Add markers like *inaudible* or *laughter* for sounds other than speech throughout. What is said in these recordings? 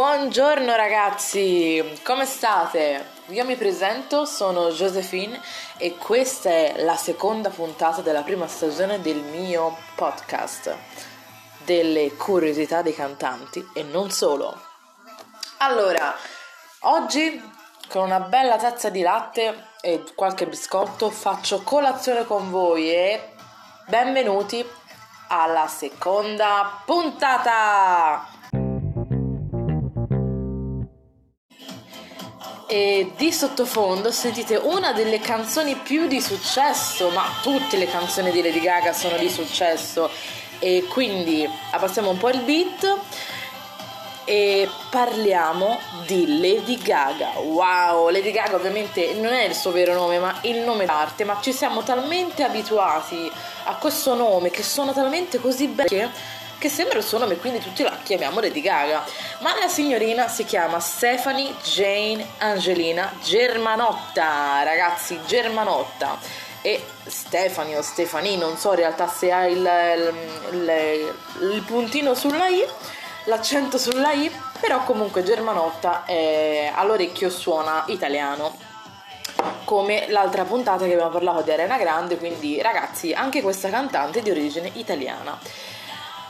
Buongiorno ragazzi, come state? Io mi presento, sono Josephine e questa è la seconda puntata della prima stagione del mio podcast delle curiosità dei cantanti e non solo. Allora, oggi con una bella tazza di latte e qualche biscotto faccio colazione con voi e benvenuti alla seconda puntata! E di sottofondo sentite una delle canzoni più di successo, ma tutte le canzoni di Lady Gaga sono di successo e quindi abbassiamo un po' il beat e parliamo di Lady Gaga. Wow, Lady Gaga ovviamente non è il suo vero nome, ma il nome d'arte, ma ci siamo talmente abituati a questo nome che suona talmente così bene che sembra il suo nome, quindi tutti la chiamiamo Lady Gaga. Ma la signorina si chiama Stephanie Jane Angelina Germanotta, ragazzi, Germanotta. E Stefani o Stefani, non so in realtà se ha il, il, il, il puntino sulla I, l'accento sulla I, però comunque Germanotta è, all'orecchio suona italiano come l'altra puntata che abbiamo parlato di Arena Grande, quindi ragazzi, anche questa cantante è di origine italiana.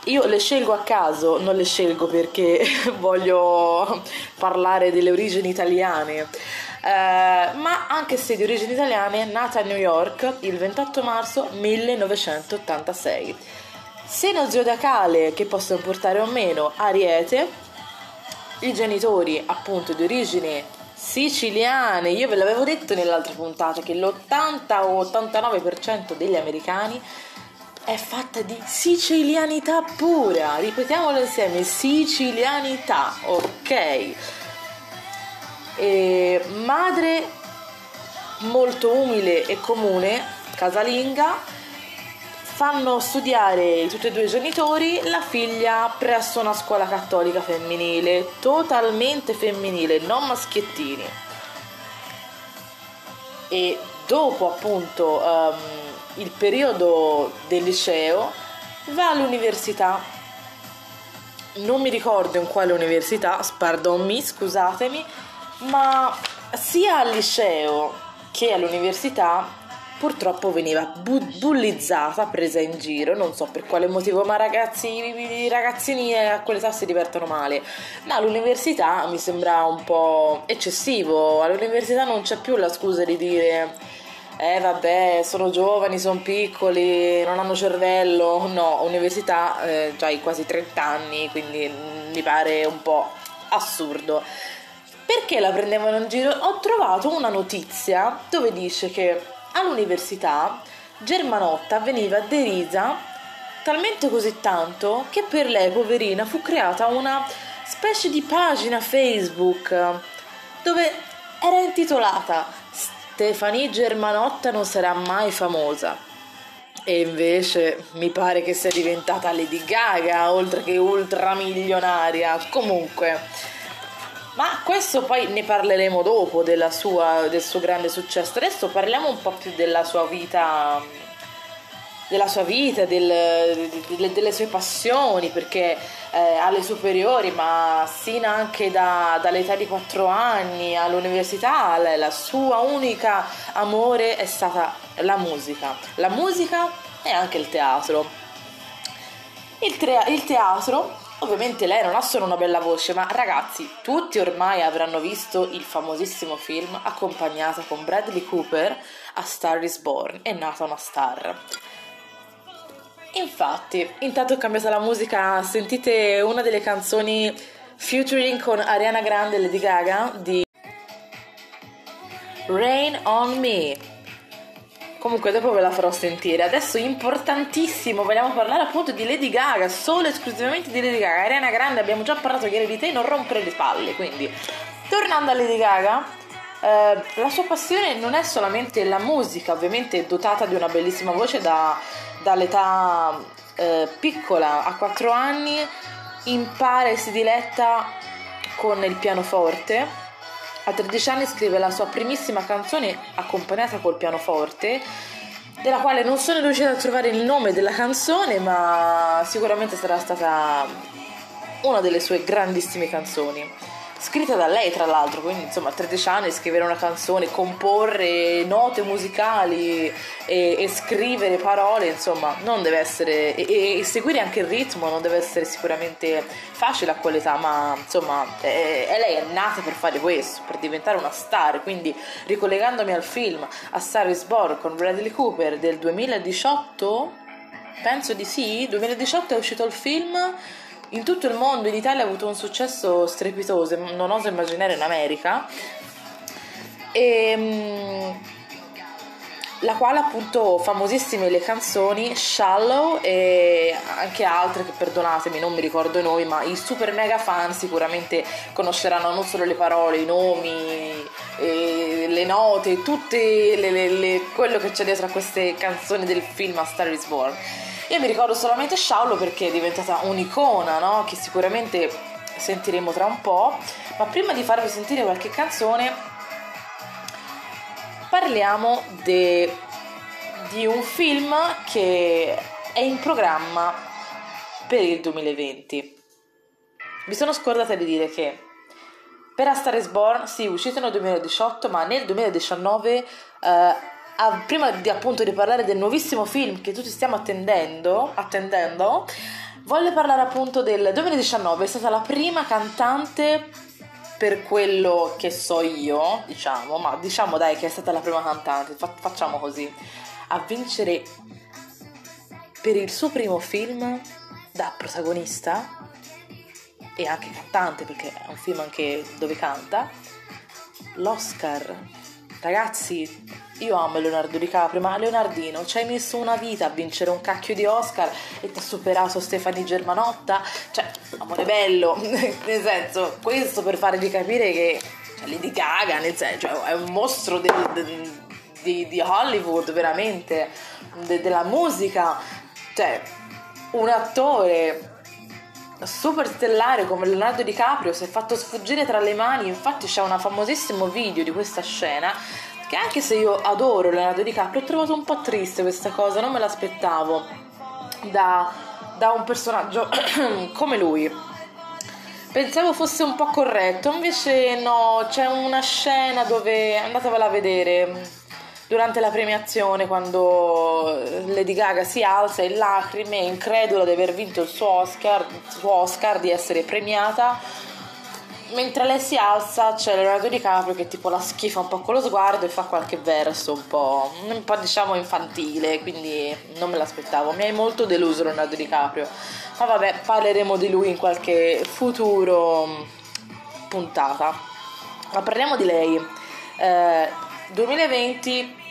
Io le scelgo a caso, non le scelgo perché *laughs* voglio parlare delle origini italiane, eh, ma anche se di origini italiane, nata a New York il 28 marzo 1986. Seno zodiacale che possono portare o meno Ariete, i genitori appunto di origine siciliane. Io ve l'avevo detto nell'altra puntata che l'80 o 89% degli americani è fatta di sicilianità pura. Ripetiamolo insieme, sicilianità, ok? E madre molto umile e comune, casalinga, fanno studiare tutti e due i genitori la figlia presso una scuola cattolica femminile, totalmente femminile, non maschiettini. E dopo appunto um, il periodo del liceo va all'università non mi ricordo in quale università pardon me scusatemi ma sia al liceo che all'università purtroppo veniva bu- bullizzata, presa in giro, non so per quale motivo, ma ragazzi, i ragazzini a quell'età si divertono male. Ma all'università mi sembra un po' eccessivo, all'università non c'è più la scusa di dire eh vabbè, sono giovani, sono piccoli, non hanno cervello. No, università, eh, già hai quasi 30 anni, quindi mi pare un po' assurdo. Perché la prendevano in giro? Ho trovato una notizia dove dice che all'università Germanotta veniva derisa talmente così tanto che per lei, poverina, fu creata una specie di pagina Facebook dove era intitolata Stefanie Germanotta non sarà mai famosa. E invece mi pare che sia diventata Lady Gaga, oltre che ultramilionaria. Comunque, ma questo poi ne parleremo dopo sua, del suo grande successo. Adesso parliamo un po' più della sua vita della sua vita, del, delle, delle, sue passioni, perché eh, alle superiori, ma sino anche da, dall'età di 4 anni all'università, la, la sua unica amore è stata la musica. La musica e anche il teatro. Il, tre, il teatro Ovviamente lei non ha solo una bella voce, ma ragazzi, tutti ormai avranno visto il famosissimo film accompagnata con Bradley Cooper a Star is Born, è nata una star. Infatti, intanto ho cambiato la musica, sentite una delle canzoni featuring con Ariana Grande e Lady Gaga di Rain on Me. Comunque dopo ve la farò sentire. Adesso importantissimo, vogliamo parlare appunto di Lady Gaga, solo e esclusivamente di Lady Gaga. Ariana Grande abbiamo già parlato ieri di te, non rompere le palle, quindi tornando a Lady Gaga, eh, la sua passione non è solamente la musica, ovviamente dotata di una bellissima voce da dall'età eh, piccola a 4 anni impara e si diletta con il pianoforte. A 13 anni scrive la sua primissima canzone accompagnata col pianoforte, della quale non sono riuscita a trovare il nome della canzone, ma sicuramente sarà stata una delle sue grandissime canzoni scritta da lei tra l'altro, quindi insomma a 13 anni scrivere una canzone, comporre note musicali e, e scrivere parole, insomma non deve essere, e, e, seguire anche il ritmo non deve essere sicuramente facile a quell'età, ma insomma è, è lei è nata per fare questo, per diventare una star, quindi ricollegandomi al film A Star is Born con Bradley Cooper del 2018, penso di sì, 2018 è uscito il film in tutto il mondo, in Italia ha avuto un successo strepitoso, non oso immaginare in America, e, ehm, la quale appunto famosissime le canzoni Shallow e anche altre che perdonatemi non mi ricordo i nomi ma i super mega fan sicuramente conosceranno non solo le parole, i nomi, le note, tutto quello che c'è dietro a queste canzoni del film A Star is Born io mi ricordo solamente Sciaulo perché è diventata un'icona, no? Che sicuramente sentiremo tra un po'. Ma prima di farvi sentire qualche canzone, parliamo de, di un film che è in programma per il 2020. Mi sono scordata di dire che per A Star Born, sì, uscito nel 2018, ma nel 2019 eh, a, prima di appunto di parlare del nuovissimo film che tutti stiamo attendendo, attendendo voglio parlare appunto del 2019, è stata la prima cantante per quello che so io, diciamo, ma diciamo dai che è stata la prima cantante, fa- facciamo così, a vincere per il suo primo film da protagonista e anche cantante perché è un film anche dove canta l'Oscar. Ragazzi, io amo Leonardo DiCaprio, ma Leonardino, ci hai messo una vita a vincere un cacchio di Oscar e ti ha superato Stefani Germanotta? Cioè, amore bello, *laughs* nel senso, questo per farvi capire che cioè, Lady Gaga, nel senso, cioè, è un mostro del, di, di, Hollywood, veramente, de, della musica, cioè, un attore super stellare come Leonardo DiCaprio si è fatto sfuggire tra le mani. Infatti c'è un famosissimo video di questa scena che anche se io adoro Leonardo DiCaprio ho trovato un po' triste questa cosa, non me l'aspettavo. Da, da un personaggio *clears throat* come lui. Pensavo fosse un po' corretto, invece no, c'è una scena dove andatevela a vedere durante la premiazione quando Lady Gaga si alza in lacrime, incredula di aver vinto il suo Oscar, il suo Oscar di essere premiata mentre lei si alza c'è Leonardo DiCaprio che tipo la schifa un po' con lo sguardo e fa qualche verso un po', un po' diciamo infantile, quindi non me l'aspettavo. Mi hai molto deluso Leonardo DiCaprio. Ma vabbè, parleremo di lui in qualche futuro mm, puntata. Ma parliamo di lei. Eh,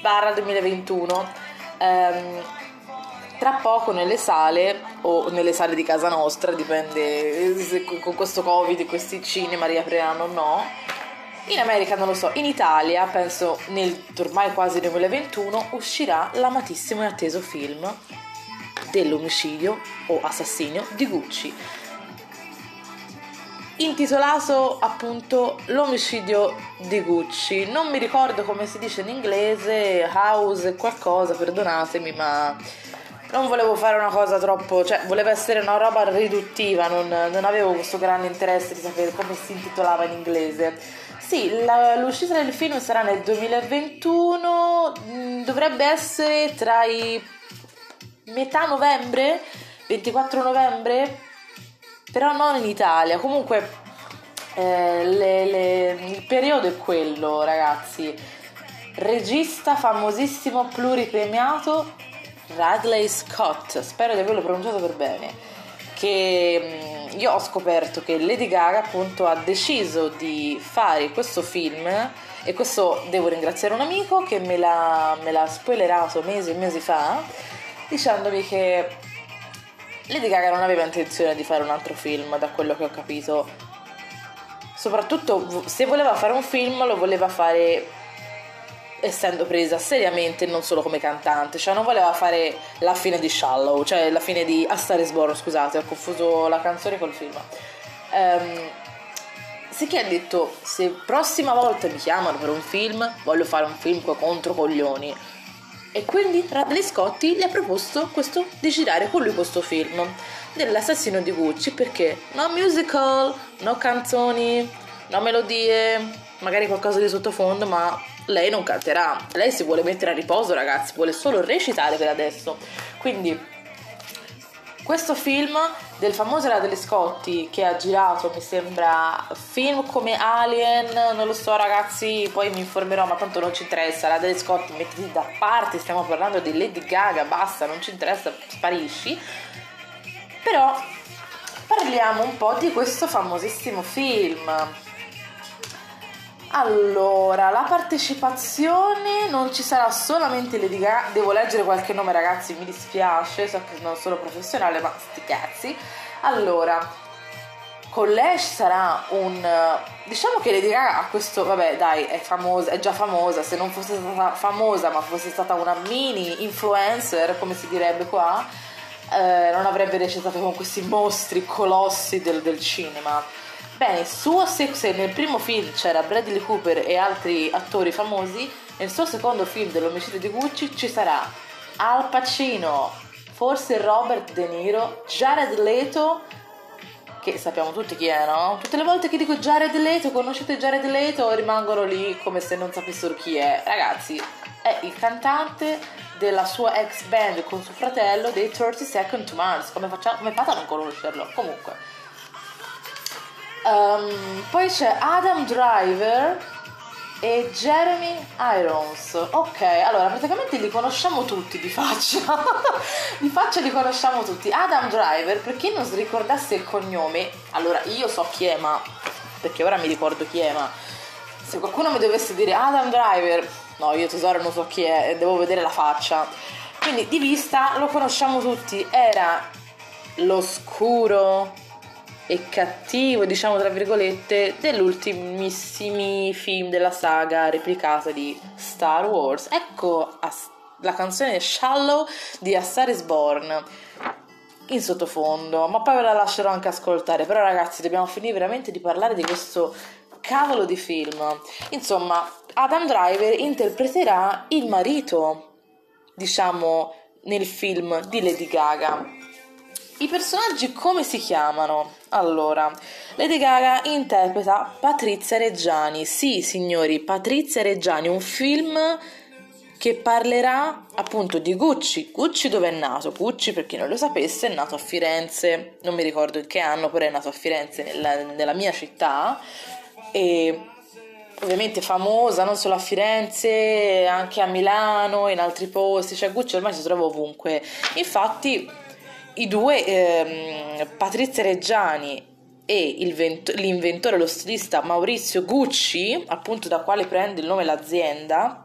2020-2021. Ehm, tra poco nelle sale o nelle sale di casa nostra, dipende se con questo covid questi cinema riapriranno o no. In America non lo so, in Italia penso nel ormai quasi 2021 uscirà l'amatissimo e atteso film dell'omicidio o assassinio di Gucci intitolato appunto L'omicidio di Gucci. Non mi ricordo come si dice in inglese, house qualcosa, perdonatemi, ma non volevo fare una cosa troppo, cioè volevo essere una roba riduttiva, non, non avevo questo grande interesse di sapere come si intitolava in inglese. Sì, la, l'uscita del film sarà nel 2021, mm, dovrebbe essere tra i metà novembre, 24 novembre, però non in Italia. Comunque eh, le, le, il periodo è quello, ragazzi. Regista famosissimo pluripremiato Radley Scott, spero di averlo pronunciato per bene, che mm, io ho scoperto che Lady Gaga appunto ha deciso di fare questo film e questo devo ringraziare un amico che me l'ha, me l'ha spoilerato mesi e mesi fa dicendomi che Lady Gaga non aveva intenzione di fare un altro film da quello che ho capito soprattutto se voleva fare un film lo voleva fare essendo presa seriamente non solo come cantante, cioè non voleva fare la fine di Shallow, cioè la fine di A Star is Born, scusate, ho confuso la canzone col film. Um, Sicché ha detto, se prossima volta mi chiamano per un film, voglio fare un film contro coglioni. E quindi Radley Scotti gli ha proposto questo, di girare con lui questo film dell'assassino di Gucci perché no musical, no canzoni, no melodie, magari qualcosa di sottofondo, ma lei non canterà. Lei si vuole mettere a riposo, ragazzi, vuole solo recitare per adesso. Quindi questo film del famoso Radley Scotti che ha girato, mi sembra, film come Alien, non lo so ragazzi, poi mi informerò, ma tanto non ci interessa, Radley Scotti mettiti da parte, stiamo parlando di Lady Gaga, basta, non ci interessa, sparisci. Però parliamo un po' di questo famosissimo film. Allora, la partecipazione non ci sarà solamente Lady Gaga, devo leggere qualche nome ragazzi, mi dispiace, so che non sono professionale, ma sti cazzi. Allora, con lei sarà un... diciamo che Lady Gaga ha questo, vabbè dai, è famosa, è già famosa, se non fosse stata famosa ma fosse stata una mini influencer, come si direbbe qua, eh, non avrebbe recitato con questi mostri colossi del, del cinema Bene, suo se, se nel primo film c'era Bradley Cooper e altri attori famosi, nel suo secondo film dell'omicidio di Gucci ci sarà Al Pacino, forse Robert De Niro, Jared Leto, che sappiamo tutti chi è, no? Tutte le volte che dico Jared Leto, conoscete Jared Leto, rimangono lì come se non sapessero chi è. Ragazzi, è il cantante della sua ex band con suo fratello dei 30 Second to Mars. Come, facciamo, come fate a non conoscerlo? Comunque. Um, poi c'è Adam Driver e Jeremy Irons. Ok, allora praticamente li conosciamo tutti di faccia. *laughs* di faccia li conosciamo tutti. Adam Driver, per chi non si ricordasse il cognome, allora io so chi è, ma perché ora mi ricordo chi è, ma se qualcuno mi dovesse dire Adam Driver, no, io tesoro non so chi è, devo vedere la faccia. Quindi di vista lo conosciamo tutti. Era l'oscuro e cattivo, diciamo tra virgolette, dell'ultimissimi film della saga replicata di Star Wars. Ecco la canzone Shallow di A Star Born in sottofondo, ma poi ve la lascerò anche ascoltare. Però ragazzi, dobbiamo finire veramente di parlare di questo cavolo di film. Insomma, Adam Driver interpreterà il marito, diciamo, nel film di Lady Gaga. I personaggi come si chiamano? Allora, Lady Gaga interpreta Patrizia Reggiani. Sì, signori, Patrizia Reggiani, un film che parlerà appunto di Gucci. Gucci dove è nato? Gucci, per chi non lo sapesse, è nato a Firenze, non mi ricordo in che anno, però è nato a Firenze, nella, nella mia città. E ovviamente famosa non solo a Firenze, anche a Milano, in altri posti, cioè Gucci ormai si trova ovunque. Infatti i due, ehm, Patrizia Reggiani e vento- l'inventore, lo stilista Maurizio Gucci, appunto da quale prende il nome l'azienda,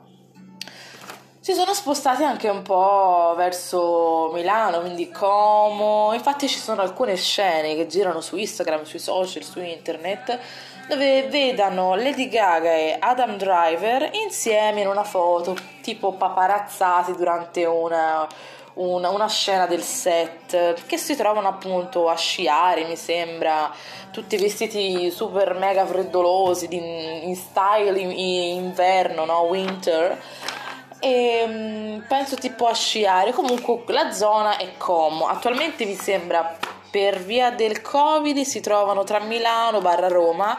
si sono spostati anche un po' verso Milano, quindi Como. Infatti ci sono alcune scene che girano su Instagram, sui social, su internet, dove vedano Lady Gaga e Adam Driver insieme in una foto, tipo paparazzati durante una una, una, scena del set che si trovano appunto a sciare, mi sembra, tutti vestiti super mega freddolosi, di, in style in, in inverno, no? Winter. E mm, penso tipo a sciare. Comunque la zona è Como. Attualmente mi sembra per via del Covid si trovano tra Milano barra Roma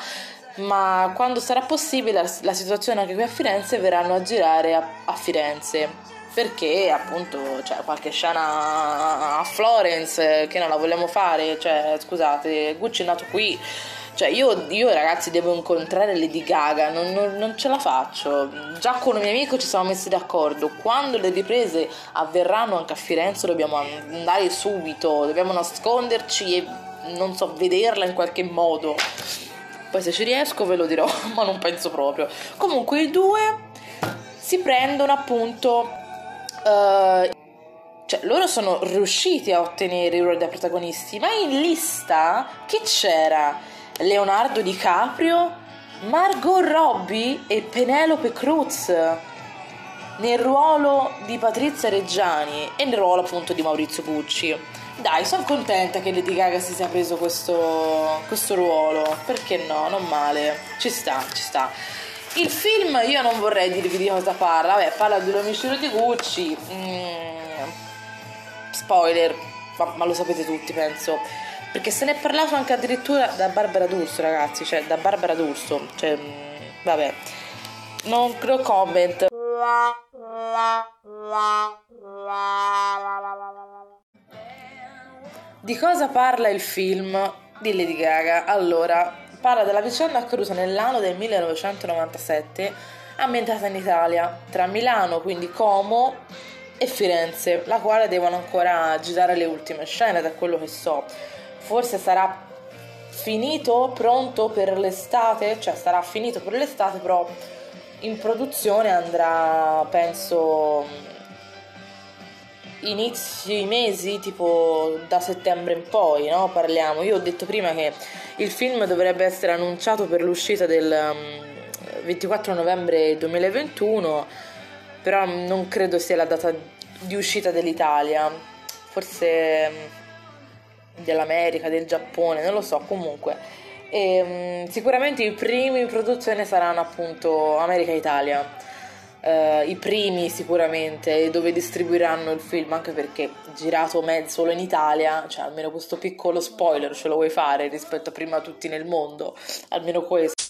ma quando sarà possibile la, la, situazione anche qui a Firenze verranno a girare a, a Firenze perché appunto c'è qualche scena a Florence che non la vogliamo fare, cioè scusate, Gucci è nato qui. Cioè, io, io, ragazzi devo incontrare Lady Gaga, non, non, non, ce la faccio. Già con un mio amico ci siamo messi d'accordo. Quando le riprese avverranno anche a Firenze dobbiamo andare subito, dobbiamo nasconderci e non so, vederla in qualche modo. Poi se ci riesco ve lo dirò, *laughs* ma non penso proprio. Comunque i due si prendono appunto Uh, cioè, loro sono riusciti a ottenere il ruolo da protagonisti, ma in lista che c'era? Leonardo DiCaprio, Margot Robbie e Penelope Cruz. Nel ruolo di Patrizia Reggiani e nel ruolo appunto di Maurizio Pucci. Dai, sono contenta che Lady Gaga si sia preso questo, questo ruolo, perché no, non male, ci sta, ci sta. Il film io non vorrei dirvi di cosa parla, vabbè, parla dell'omicidio di Gucci. Mm, spoiler, ma, ma, lo sapete tutti, penso. Perché se ne è parlato anche addirittura da Barbara D'Urso, ragazzi, cioè da Barbara D'Urso, cioè mm, vabbè. Non credo comment. Di cosa parla il film di Lady Gaga? Allora, parla della vicenda accaduta nell'anno del 1997, ambientata in Italia, tra Milano, quindi Como, e Firenze, la quale devono ancora girare le ultime scene, da quello che so. Forse sarà finito, pronto per l'estate, cioè sarà finito per l'estate, però in produzione andrà, penso inizi mesi, tipo da settembre in poi, no? Parliamo. Io ho detto prima che il film dovrebbe essere annunciato per l'uscita del 24 mm, novembre 2021, però non credo sia la data di uscita dell'Italia. Forse mm, dell'America, del Giappone, non lo so, comunque. E, um, sicuramente i primi in produzione saranno appunto America-Italia eh, i primi sicuramente dove distribuiranno il film anche perché girato mezzo solo in Italia cioè almeno questo piccolo spoiler ce lo vuoi fare rispetto a prima tutti nel mondo almeno questo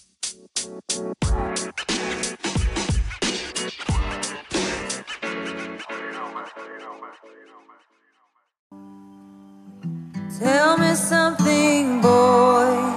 Tell me something, boy.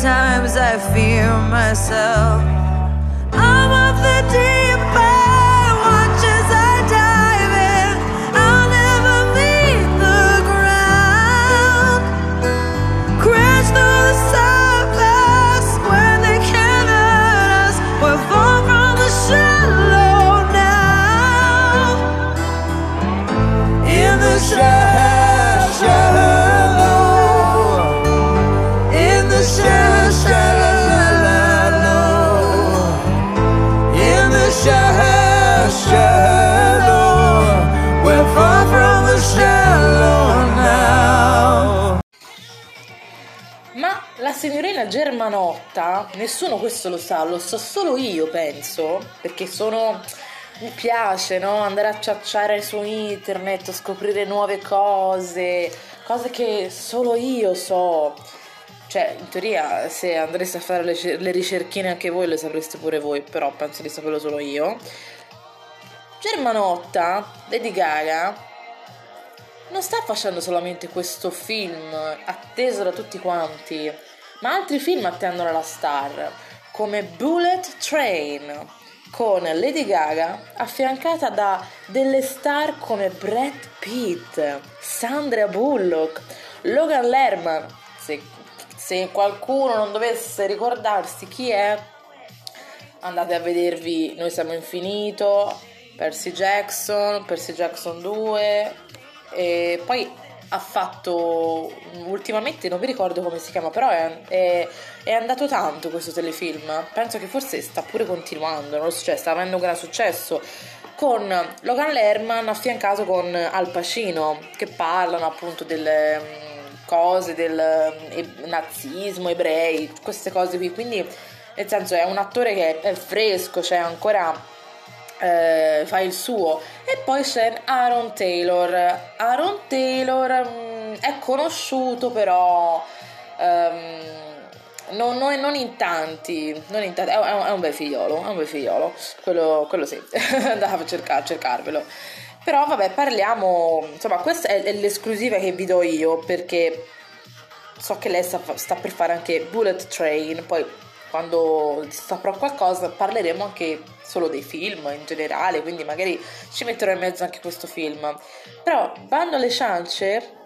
Sometimes I fear myself. Germanotta, nessuno questo lo sa, lo so solo io, penso, perché sono mi piace no? andare a ciacciare su internet, scoprire nuove cose, cose che solo io so. Cioè, in teoria, se andreste a fare le, le ricerchine anche voi, le sapreste pure voi, però penso di saperlo solo io. Germanotta, Lady Gaga, non sta facendo solamente questo film atteso da tutti quanti, ma altri film attendono la star, come Bullet Train, con Lady Gaga affiancata da delle star come Brad Pitt, Sandra Bullock, Logan Lerman, se se qualcuno non dovesse ricordarsi chi è, andate a vedervi Noi siamo infinito, Percy Jackson, Percy Jackson 2 e poi ha fatto ultimamente non mi ricordo come si chiama però è, è, è, andato tanto questo telefilm penso che forse sta pure continuando non so, cioè sta avendo un gran successo con Logan Lerman affiancato con Al Pacino che parlano appunto del cose del eh, nazismo, ebrei, queste cose qui. Quindi, nel senso, è un attore che è fresco, cioè ancora eh, fa il suo. E poi c'è Aaron Taylor. Aaron Taylor mh, mm, è conosciuto, però. Um, non, non, non, in tanti, non in tanti, è, un, è un bel figliolo, è un bel figliolo, quello, quello sì, *laughs* andavo a, cercar, cercarvelo. Però vabbè, parliamo, insomma, questa è l'esclusiva che vi do io perché so che lei sta, sta per fare anche Bullet Train, poi quando saprò qualcosa parleremo anche solo dei film in generale, quindi magari ci metterò in mezzo anche questo film. Però, bando alle ciance,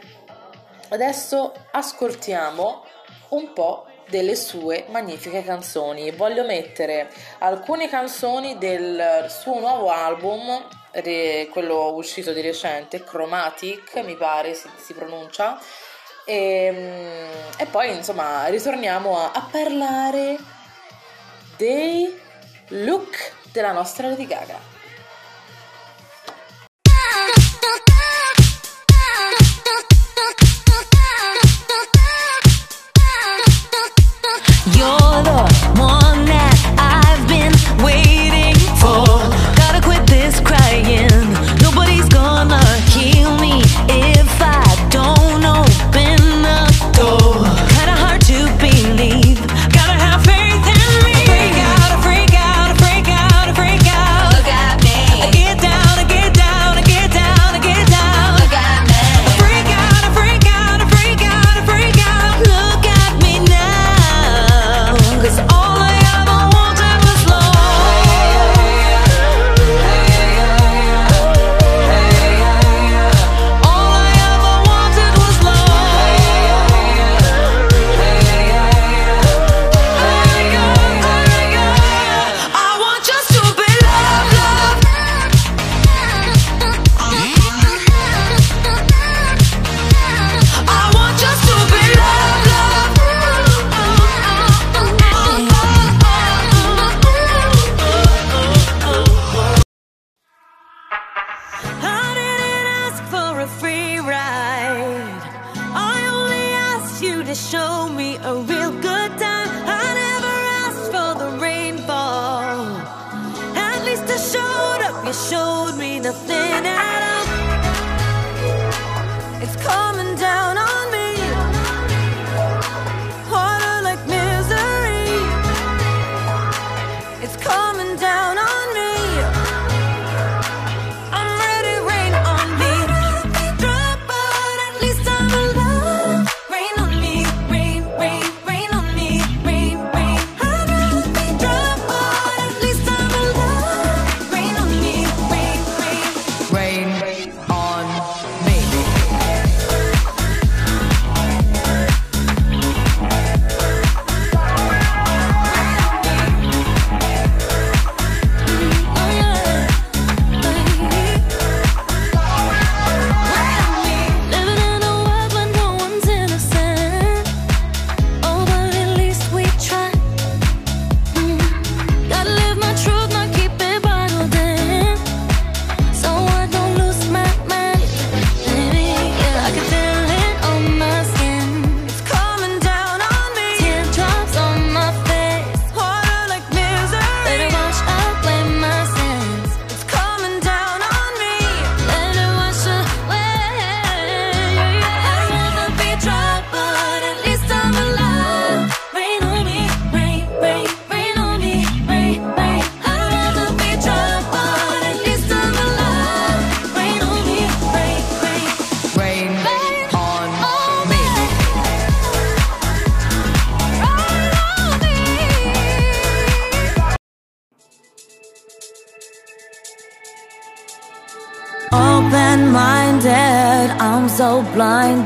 adesso ascoltiamo un po' delle sue magnifiche canzoni. Voglio mettere alcune canzoni del suo nuovo album, quello uscito di recente, Chromatic, mi pare si, si pronuncia. E, ehm, e, poi insomma ritorniamo a, a parlare dei look della nostra Lady Gaga.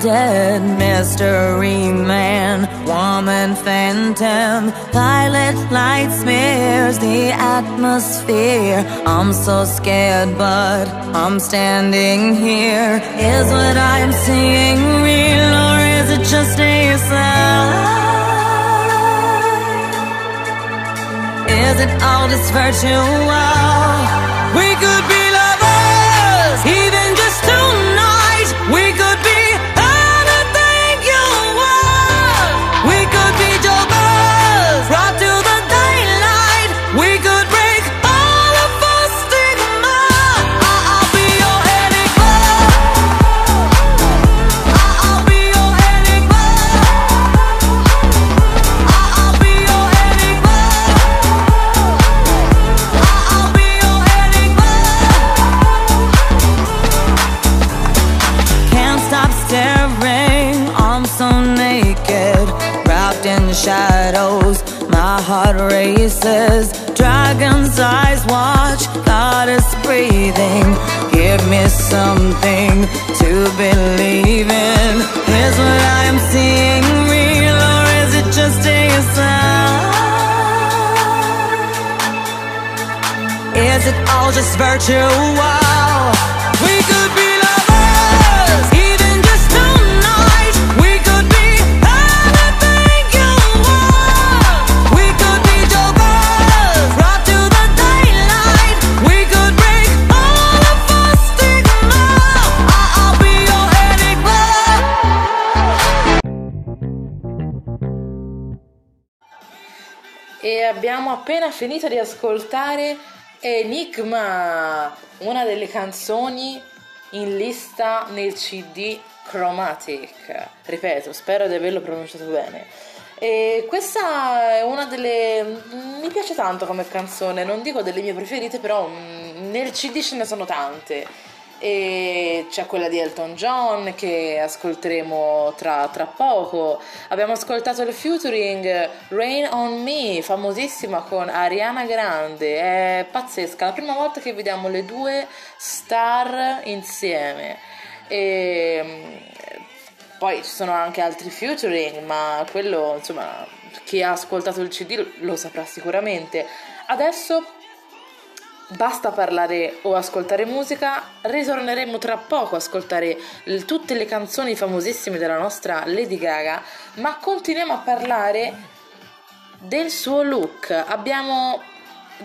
Blinded mystery man, woman phantom, pilot light smears the atmosphere. I'm so scared, but I'm standing here. Is what I'm seeing real, or is it just a sign? Is it all just virtual? We could be ascoltare Enigma, una delle canzoni in lista nel CD Chromatic. Ripeto, spero di averlo pronunciato bene. E questa è una delle. mi piace tanto come canzone, non dico delle mie preferite, però mm, nel CD ce ne sono tante. E c'è quella di Elton John che ascolteremo tra, tra poco. Abbiamo ascoltato il featuring Rain on Me, famosissima con Ariana Grande. È pazzesca, la prima volta che vediamo le due star insieme. E poi ci sono anche altri featuring, ma quello, insomma, chi ha ascoltato il CD lo saprà sicuramente. Adesso basta parlare o ascoltare musica, ritorneremo tra poco a ascoltare l- tutte le canzoni famosissime della nostra Lady Gaga, ma continuiamo a parlare del suo look. Abbiamo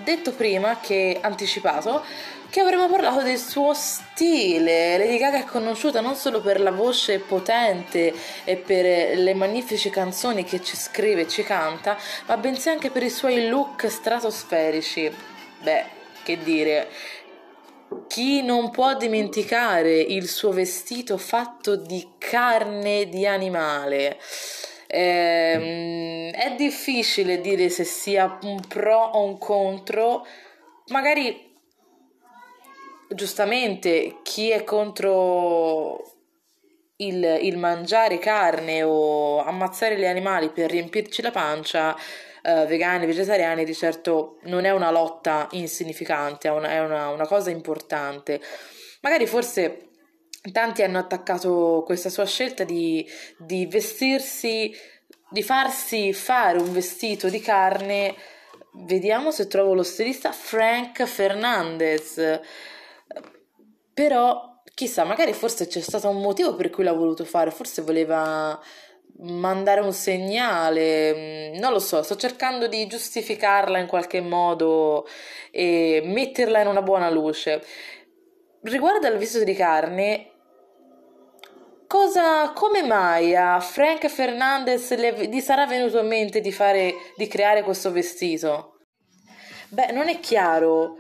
detto prima che anticipato che avremmo parlato del suo stile. Lady Gaga è conosciuta non solo per la voce potente e per le magnifiche canzoni che ci scrive e ci canta, ma bensì anche per i suoi look stratosferici. Beh, che dire, chi non può dimenticare il suo vestito fatto di carne di animale? Ehm, è difficile dire se sia un pro o un contro. Magari giustamente chi è contro il, il mangiare carne o ammazzare gli animali per riempirci la pancia, eh, vegani, vegetariani, di certo non è una lotta insignificante, è una, è una, una cosa importante. Magari forse tanti hanno attaccato questa sua scelta di, di vestirsi, di farsi fare un vestito di carne. Vediamo se trovo lo stilista Frank Fernandez. Però chissà, magari forse c'è stato un motivo per cui l'ha voluto fare, forse voleva mandare un segnale, mm, non lo so, sto cercando di giustificarla in qualche modo e metterla in una buona luce. Riguardo al viso di carne, cosa, come mai a Frank Fernandez le, gli sarà venuto in mente di, fare, di creare questo vestito? Beh, non è chiaro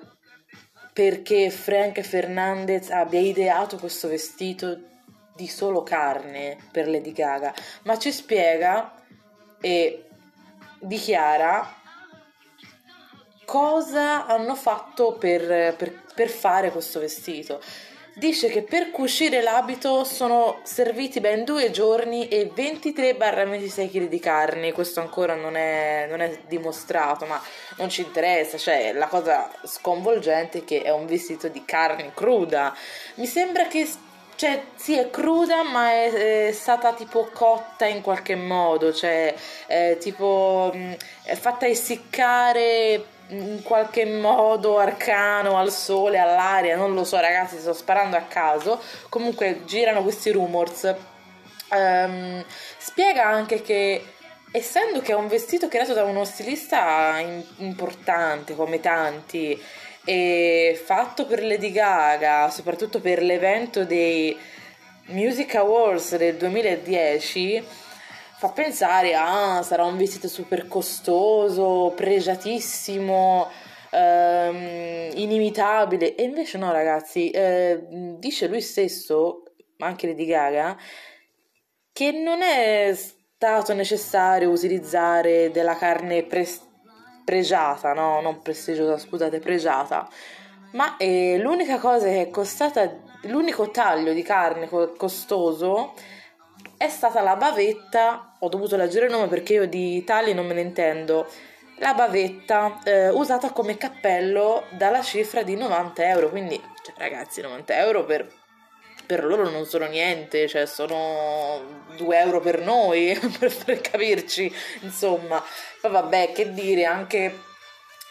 perché Frank Fernandez abbia ideato questo vestito di solo carne per Lady Gaga, ma ci spiega e dichiara cosa hanno fatto per, per, per fare questo vestito. Dice che per cucire l'abito sono serviti ben due giorni e 23-26 kg di carne. Questo ancora non è, non è dimostrato, ma non ci interessa. Cioè, la cosa sconvolgente è che è un vestito di carne cruda. Mi sembra che cioè, sì, è cruda, ma è, è, stata tipo cotta in qualche modo, cioè, è tipo è fatta essiccare in qualche modo arcano al sole, all'aria, non lo so, ragazzi, sto sparando a caso. Comunque girano questi rumors. Um, spiega anche che essendo che è un vestito creato da uno stilista importante come tanti e fatto per Lady Gaga, soprattutto per l'evento dei Music Awards del 2010, fa pensare a ah, sarà un vestito super costoso, pregiatissimo, ehm, inimitabile. E invece no, ragazzi, eh, dice lui stesso, anche Lady Gaga, che non è stato necessario utilizzare della carne pre- pregiata, no? Non prestigiosa, scusate, pregiata. Ma eh, l'unica cosa che è costata, l'unico taglio di carne costoso è stata la bavetta, ho dovuto leggere il nome perché io di tagli non me ne intendo, la bavetta eh, usata come cappello dalla cifra di 90 euro, quindi cioè, ragazzi 90 euro per per loro non sono niente, cioè sono 2 euro per noi, *laughs* per, capirci, insomma. Poi vabbè, che dire, anche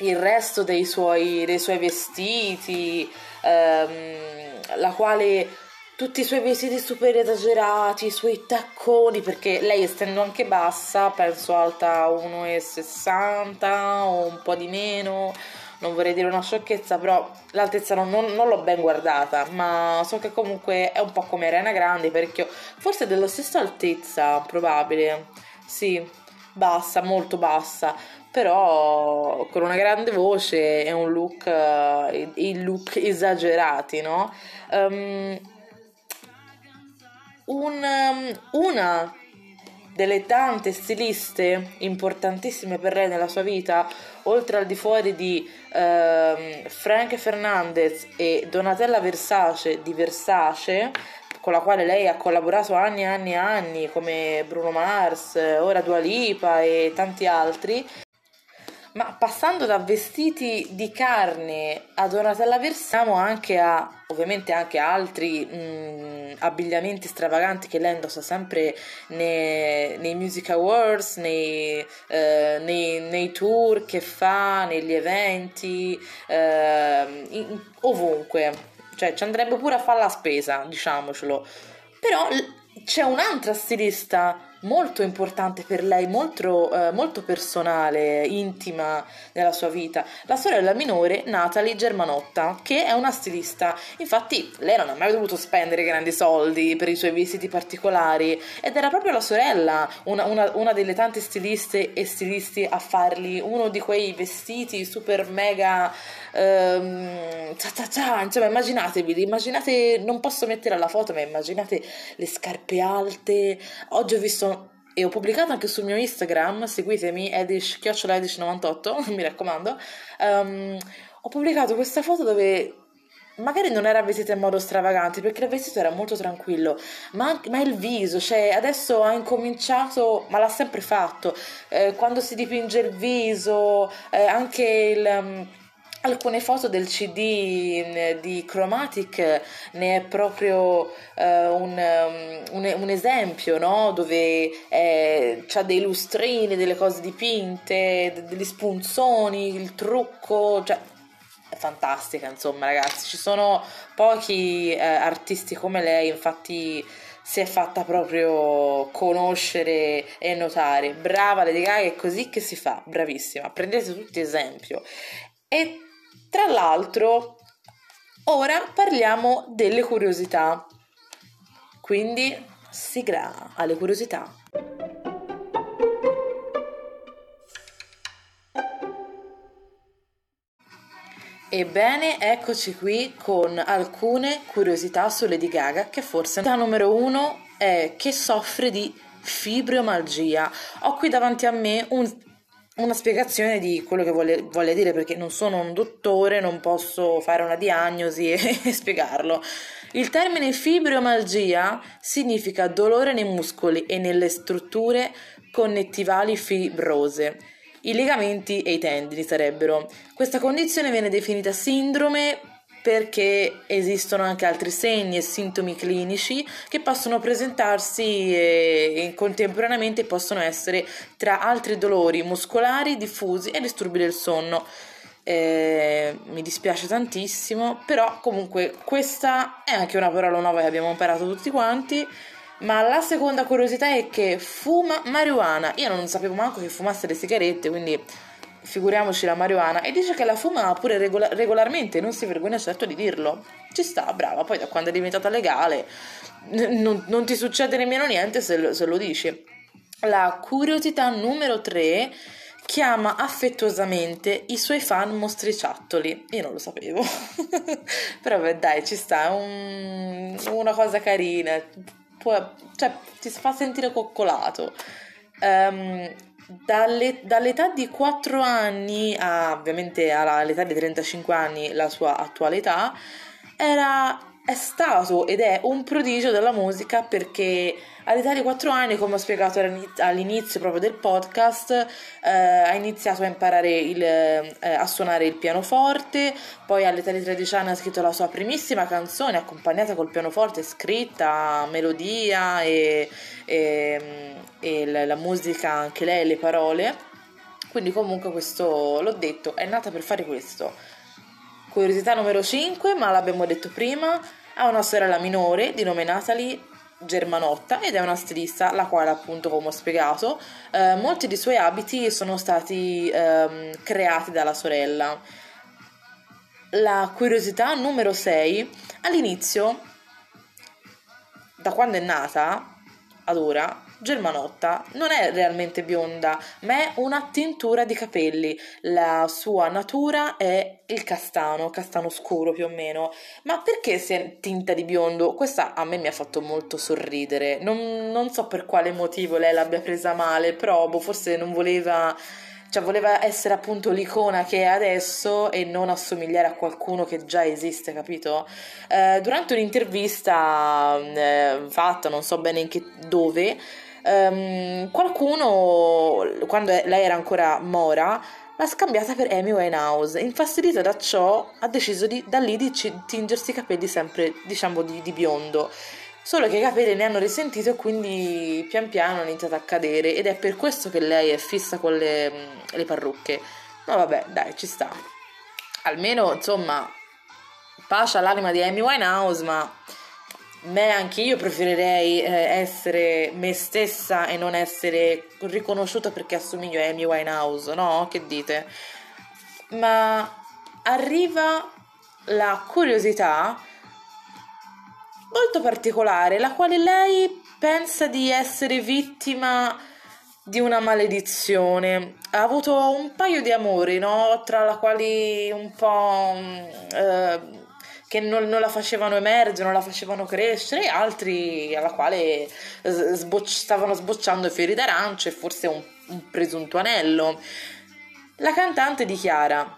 il resto dei suoi, dei suoi vestiti, ehm, la quale tutti i suoi vestiti super esagerati, i suoi tacconi, perché lei essendo anche bassa, penso alta 1,60 o un po' di meno, non vorrei dire una sciocchezza, però l'altezza non, non, non, l'ho ben guardata, ma so che comunque è un po' come Arena Grande, parecchio, forse della stessa altezza, probabile, sì, bassa, molto bassa, però con una grande voce e un look, uh, i look *laughs* esagerati, no? Um, un, um, una delle tante stiliste importantissime per lei nella sua vita, oltre al di fuori di uh, Frank Fernandez e Donatella Versace di Versace, con la quale lei ha collaborato anni e anni e anni, come Bruno Mars, ora Dua Lipa e tanti altri, ma passando da vestiti di carne a Donatella Versiamo anche a ovviamente anche altri mh, mm, abbigliamenti stravaganti che lei indossa sempre nei, nei music awards, nei, eh, nei, nei, tour che fa, negli eventi, eh, in, ovunque. Cioè ci andrebbe pure a fare la spesa, diciamocelo. Però c'è un'altra stilista molto importante per lei, molto, eh, molto personale, intima nella sua vita, la sorella minore Natalie Germanotta, che è una stilista. Infatti, lei non ha mai dovuto spendere grandi soldi per i suoi vestiti particolari ed era proprio la sorella, una, una, una delle tante stiliste e stilisti a fargli uno di quei vestiti super mega. Ehm, ta ta ta, insomma, immaginatevi, immaginate, non posso mettere la foto, ma immaginate le scarpe alte. Oggi ho visto e ho pubblicato anche sul mio Instagram, seguitemi, edish, edish98, *laughs* mi raccomando, um, ho pubblicato questa foto dove magari non era vestita in modo stravagante perché il vestito era molto tranquillo, ma, ma il viso, cioè adesso ha incominciato, ma l'ha sempre fatto, eh, quando si dipinge il viso, eh, anche il... Um, alcune foto del CD mm, di Chromatic ne è proprio uh, un, um, un, un, esempio, no? dove eh, c'ha dei lustrini, delle cose dipinte, degli spunzoni, il trucco, cioè è fantastica insomma ragazzi, ci sono pochi eh, artisti come lei, infatti si è fatta proprio conoscere e notare. Brava Lady Gaga, è così che si fa, bravissima. Prendete tutti esempio. E tra l'altro, ora parliamo delle curiosità. Quindi, sigla alle curiosità. Ebbene, eccoci qui con alcune curiosità su Lady Gaga che forse la numero uno è che soffre di fibromalgia. Ho qui davanti a me un una spiegazione di quello che vuole, vuole, dire perché non sono un dottore, non posso fare una diagnosi e, *laughs* e spiegarlo. Il termine fibromalgia significa dolore nei muscoli e nelle strutture connettivali fibrose. I legamenti e i tendini sarebbero. Questa condizione viene definita sindrome perché esistono anche altri segni e sintomi clinici che possono presentarsi e contemporaneamente possono essere tra altri dolori muscolari diffusi e disturbi del sonno. Eh, mi dispiace tantissimo, però comunque questa è anche una parola nuova che abbiamo imparato tutti quanti. Ma la seconda curiosità è che fuma marijuana. Io non sapevo manco che fumasse le sigarette, quindi figuriamoci la marijuana, e dice che la fuma pure regola- regolarmente, non si vergogna certo di dirlo. Ci sta, brava, poi da quando è diventata legale n- non, non, ti succede nemmeno niente se lo, se lo dici. La curiosità numero 3 chiama affettuosamente i suoi fan mostriciattoli. Io non lo sapevo, *laughs* però beh, dai, ci sta, è un, una cosa carina, Può, cioè ti fa sentire coccolato. Um, dalle, dall'età di 4 anni a ovviamente all'età di 35 anni, la sua attualità, era è stato ed è un prodigio della musica perché all'età di 4 anni, come ho spiegato all'inizio proprio del podcast, eh, ha iniziato a imparare il, eh, a suonare il pianoforte, poi all'età di 13 anni ha scritto la sua primissima canzone accompagnata col pianoforte, scritta, melodia e, e, e la, la musica anche lei, le parole. Quindi comunque questo, l'ho detto, è nata per fare questo Curiosità numero 5, ma l'abbiamo detto prima, ha una sorella minore di nome Natalie Germanotta ed è una stilista, la quale appunto come ho spiegato, eh, molti dei suoi abiti sono stati eh, creati dalla sorella. La curiosità numero 6, all'inizio, da quando è nata ad ora, Germanotta non è realmente bionda, ma è una tintura di capelli. La sua natura è il castano, castano scuro più o meno. Ma perché si è tinta di biondo? Questa a me mi ha fatto molto sorridere. Non, non so per quale motivo lei l'abbia presa male, però boh, forse non voleva cioè voleva essere appunto l'icona che è adesso e non assomigliare a qualcuno che già esiste, capito? Eh, durante un'intervista eh, fatta, non so bene in che dove, Um, qualcuno, quando lei era ancora mora, l'ha scambiata per Amy Winehouse. Infastidita da ciò, ha deciso di, da lì di tingersi i capelli sempre, diciamo, di, di biondo. Solo che i capelli ne hanno risentito e quindi pian piano hanno iniziato a cadere ed è per questo che lei è fissa con le, le parrucche. No vabbè, dai, ci sta. Almeno, insomma, pace all'anima di Amy Winehouse, ma me anche io preferirei eh, essere me stessa e non essere riconosciuta perché assomiglio a Amy Winehouse, no? Che dite? Ma arriva la curiosità molto particolare, la quale lei pensa di essere vittima di una maledizione. Ha avuto un paio di amori, no? Tra la quali un po'... Mm, eh, che non, non, la facevano emergere, non la facevano crescere, altri alla quale sbocci, stavano sbocciando fiori d'arancio e forse un, un presunto anello. La cantante dichiara: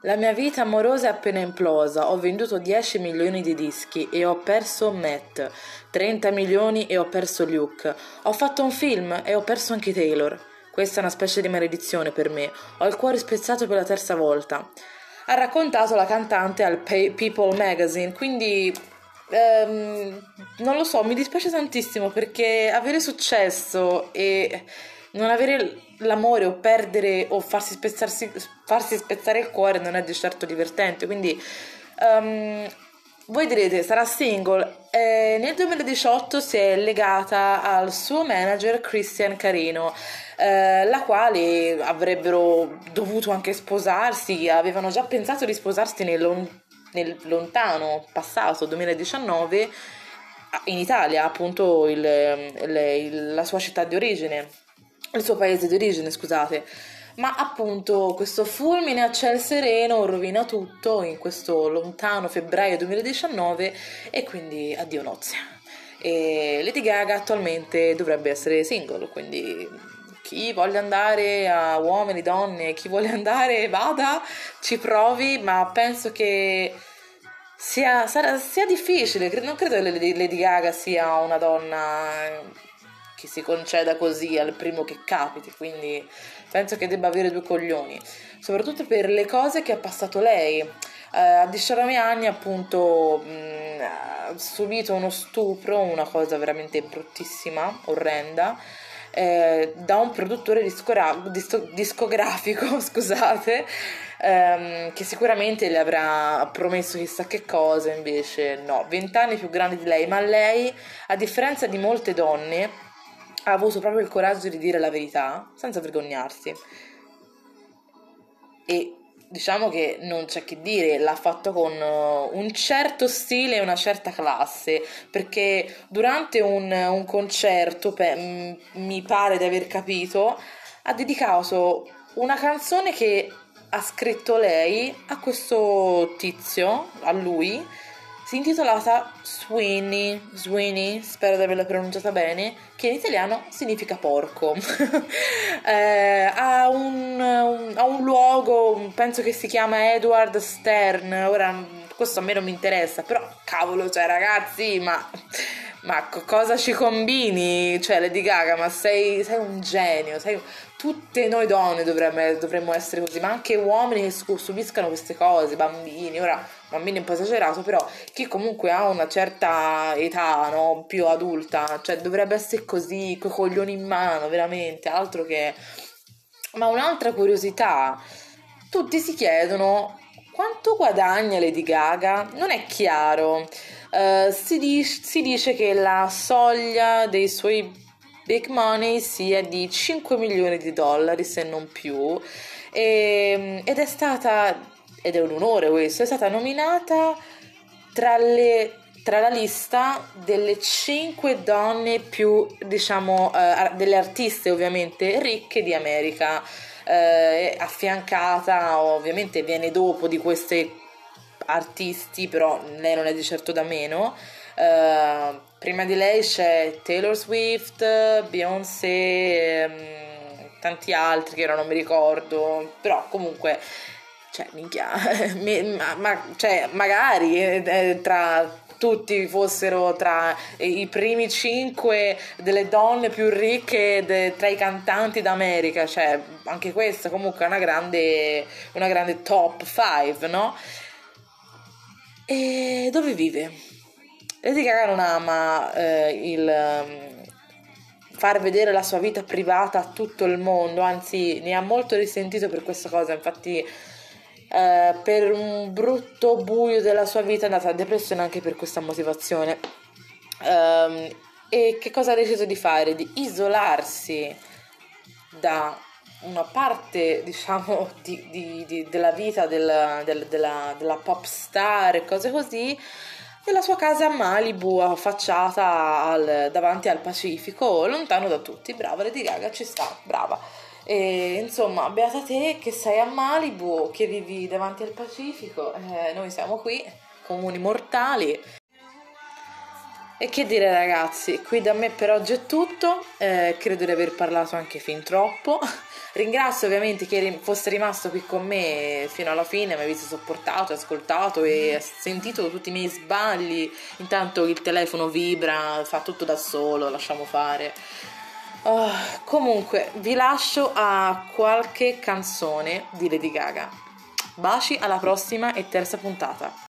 la mia vita amorosa è appena implosa, ho venduto 10 milioni di dischi e ho perso Matt, 30 milioni e ho perso Luke, ho fatto un film e ho perso anche Taylor. Questa è una specie di maledizione per me, ho il cuore spezzato per la terza volta ha raccontato la cantante al People Magazine, quindi ehm, non lo so, mi dispiace tantissimo perché avere successo e non avere l'amore o perdere o farsi, farsi spezzare il cuore non è di certo divertente, quindi um, voi direte sarà single. Eh, nel 2018 si è legata al suo manager Christian Carino eh, la quale avrebbero dovuto anche sposarsi, avevano già pensato di sposarsi nel, lon- nel lontano passato 2019 in Italia, appunto il, il, la sua città di origine, il suo paese di origine, scusate. Ma appunto questo fulmine a ciel sereno rovina tutto in questo lontano febbraio 2019 e quindi addio nozze. E Lady Gaga attualmente dovrebbe essere single, quindi chi voglia andare a uomini, donne, chi vuole andare vada, ci provi, ma penso che sia, sarà, sia difficile, non credo che Lady Gaga sia una donna che si conceda così al primo che capiti, quindi penso che debba avere due coglioni, soprattutto per le cose che ha passato lei. Eh, a 19 anni appunto mh, ha subito uno stupro, una cosa veramente bruttissima, orrenda, eh, da un produttore discora- disco- discografico, *laughs* scusate, ehm, che sicuramente le avrà promesso chissà che cosa, invece no, 20 anni più grande di lei, ma lei, a differenza di molte donne, ha avuto proprio il coraggio di dire la verità senza vergognarsi. E diciamo che non c'è che dire, l'ha fatto con uh, un certo stile e una certa classe, perché durante un, un concerto, pe, mi pare di aver capito, ha dedicato una canzone che ha scritto lei a questo tizio, a lui, si intitolata Sweeney, Sweeney, spero di averla pronunciata bene, che in italiano significa porco. *laughs* eh, ha, un, un, ha, un, luogo, penso che si chiama Edward Stern, ora questo a me non mi interessa, però cavolo, cioè ragazzi, ma, ma cosa ci combini? Cioè Lady Gaga, ma sei, sei un genio, sei, tutte noi donne dovremmo, dovremmo, essere così, ma anche uomini che subiscano queste cose, bambini, ora bambini è un po' esagerato, però chi comunque ha una certa età, no, più adulta, cioè dovrebbe essere così, coi coglioni in mano, veramente, altro che... Ma un'altra curiosità, tutti si chiedono quanto guadagna Lady Gaga? Non è chiaro. Uh, si, dice, si dice che la soglia dei suoi big money sia di 5 milioni di dollari, se non più, e, ed è stata, ed è un onore questo, è stata nominata tra le tra la lista delle 5 donne più, diciamo, uh, delle artiste ovviamente ricche di America, uh, affiancata, ovviamente viene dopo di queste artisti, però lei non è di certo da meno. Uh, prima di lei c'è Taylor Swift, Beyoncé, um, tanti altri che ora non mi ricordo, però comunque cioè, minchia, *laughs* ma, ma, cioè, magari eh, tra tutti fossero tra i primi cinque delle donne più ricche de, tra i cantanti d'America, cioè anche questa comunque è una grande, una grande top 5, no? E dove vive? Lady Gaga non ama eh, il um, far vedere la sua vita privata a tutto il mondo, anzi ne ha molto risentito per questa cosa, infatti eh, per un brutto buio della sua vita è andata a depressione anche per questa motivazione. Um, e che cosa ha deciso di fare? Di isolarsi da una parte, diciamo, *laughs* di, di, di, della vita del, del, della, della pop star e cose così, nella sua casa a Malibu, affacciata al, davanti al Pacifico, lontano da tutti. Brava Lady Gaga, ci sta, brava. E, insomma, beata te che sei a Malibu, che vivi davanti al Pacifico, eh, noi siamo qui, comuni mortali. E che dire ragazzi, qui da me per oggi è tutto, eh, credo di aver parlato anche fin troppo. *laughs* Ringrazio ovviamente chi fosse rimasto qui con me fino alla fine, mi avete sopportato, ascoltato e sentito tutti i miei sbagli. Intanto il telefono vibra, fa tutto da solo, lasciamo fare. Uh, comunque, vi lascio a qualche canzone di Lady Gaga. Baci alla prossima e terza puntata.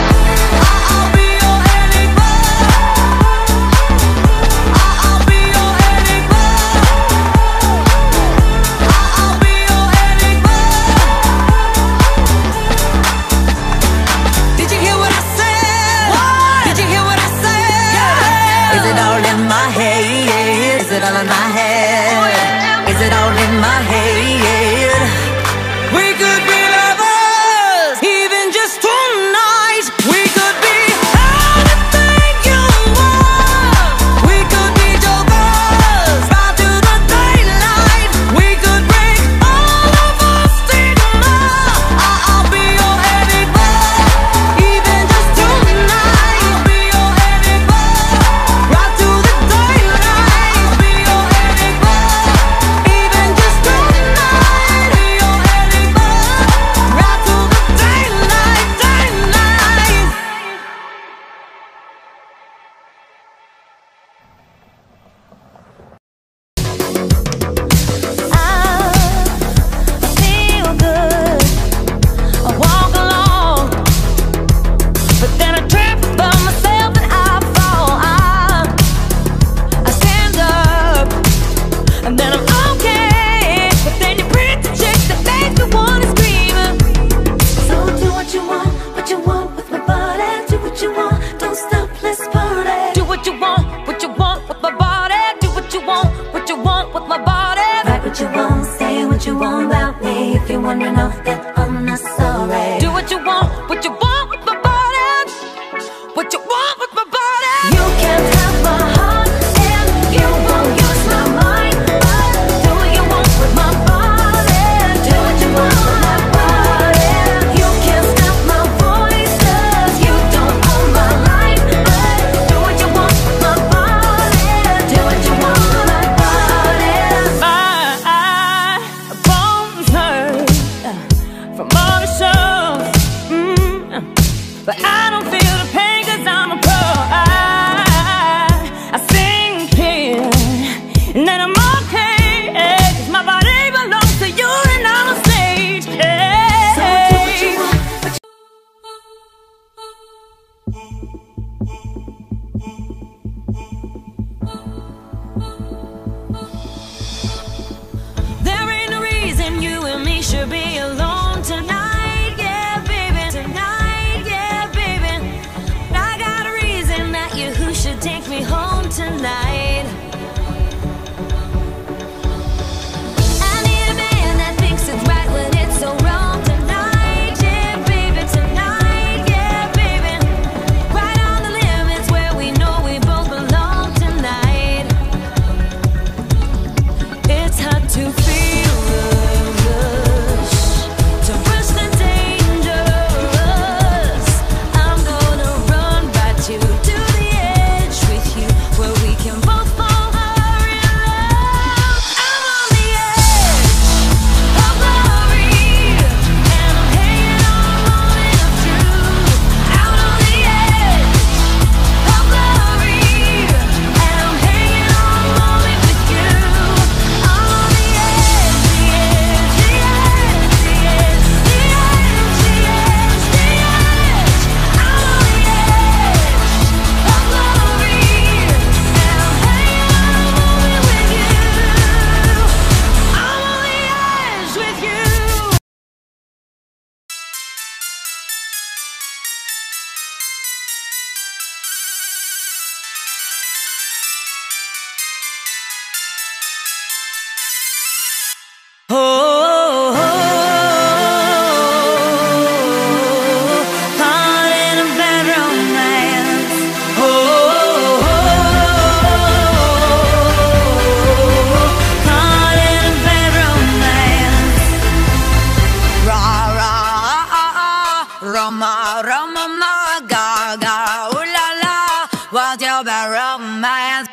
What you about my hands